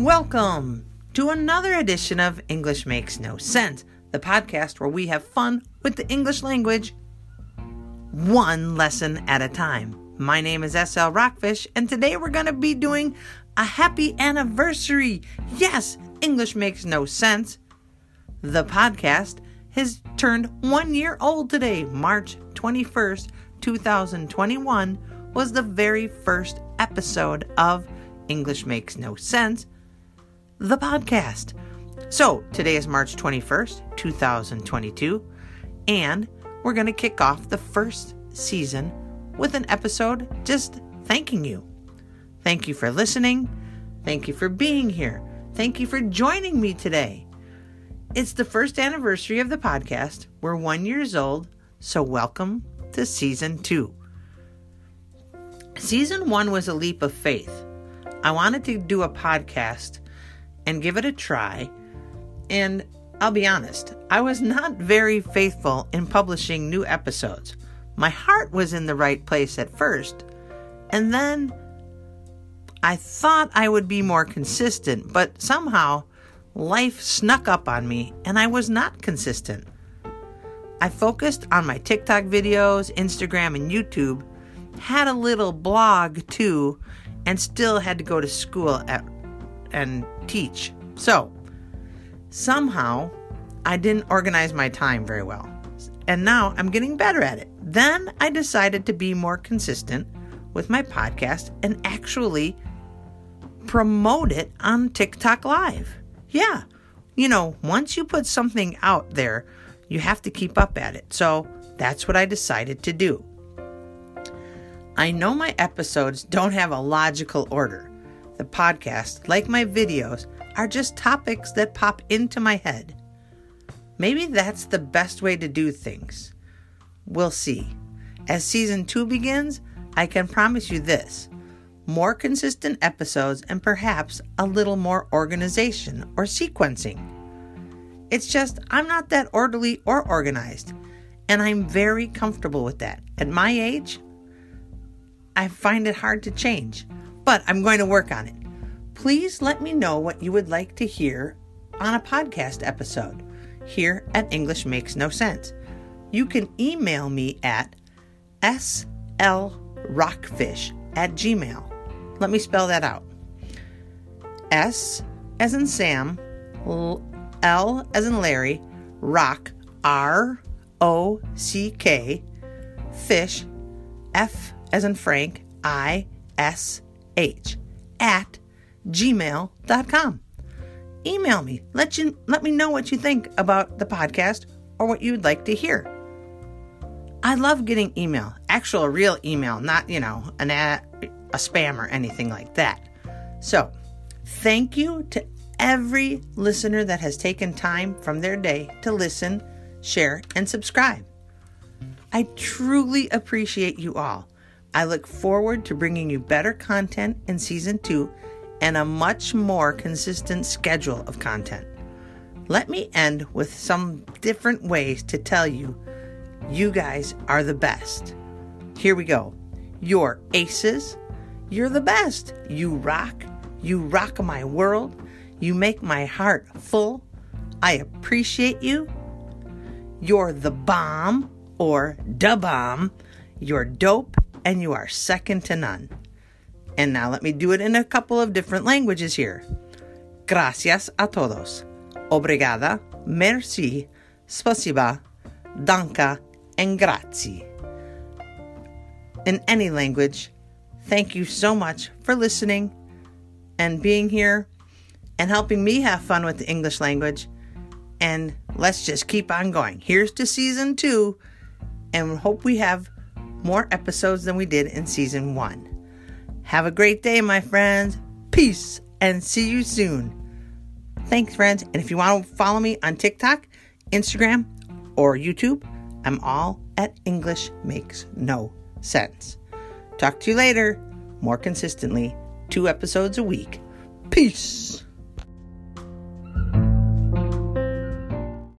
Welcome to another edition of English Makes No Sense, the podcast where we have fun with the English language one lesson at a time. My name is SL Rockfish, and today we're going to be doing a happy anniversary. Yes, English Makes No Sense. The podcast has turned one year old today. March 21st, 2021 was the very first episode of English Makes No Sense the podcast. So, today is March 21st, 2022, and we're going to kick off the first season with an episode just thanking you. Thank you for listening. Thank you for being here. Thank you for joining me today. It's the first anniversary of the podcast. We're one years old, so welcome to season two. Season one was a leap of faith. I wanted to do a podcast and give it a try. And I'll be honest, I was not very faithful in publishing new episodes. My heart was in the right place at first, and then I thought I would be more consistent, but somehow life snuck up on me and I was not consistent. I focused on my TikTok videos, Instagram, and YouTube, had a little blog too, and still had to go to school at and teach. So, somehow, I didn't organize my time very well. And now I'm getting better at it. Then I decided to be more consistent with my podcast and actually promote it on TikTok Live. Yeah, you know, once you put something out there, you have to keep up at it. So that's what I decided to do. I know my episodes don't have a logical order the podcast, like my videos, are just topics that pop into my head. Maybe that's the best way to do things. We'll see. As season two begins, I can promise you this more consistent episodes and perhaps a little more organization or sequencing. It's just, I'm not that orderly or organized, and I'm very comfortable with that. At my age, I find it hard to change but I'm going to work on it. Please let me know what you would like to hear on a podcast episode here at English Makes No Sense. You can email me at slrockfish at gmail. Let me spell that out. S as in Sam, L as in Larry, rock, R O C K, fish, F as in Frank, I S h at gmail.com. Email me. Let you let me know what you think about the podcast or what you'd like to hear. I love getting email, actual real email, not, you know, an ad, a spam or anything like that. So, thank you to every listener that has taken time from their day to listen, share, and subscribe. I truly appreciate you all. I look forward to bringing you better content in season two and a much more consistent schedule of content. Let me end with some different ways to tell you you guys are the best. Here we go. You're aces. You're the best. You rock. You rock my world. You make my heart full. I appreciate you. You're the bomb or da bomb. You're dope and you are second to none. And now let me do it in a couple of different languages here. Gracias a todos. Obrigada, merci, spasiba, danka, and grazie. In any language, thank you so much for listening and being here and helping me have fun with the English language. And let's just keep on going. Here's to season two, and hope we have more episodes than we did in season one. Have a great day, my friends. Peace and see you soon. Thanks, friends. And if you want to follow me on TikTok, Instagram, or YouTube, I'm all at English Makes No Sense. Talk to you later, more consistently, two episodes a week. Peace.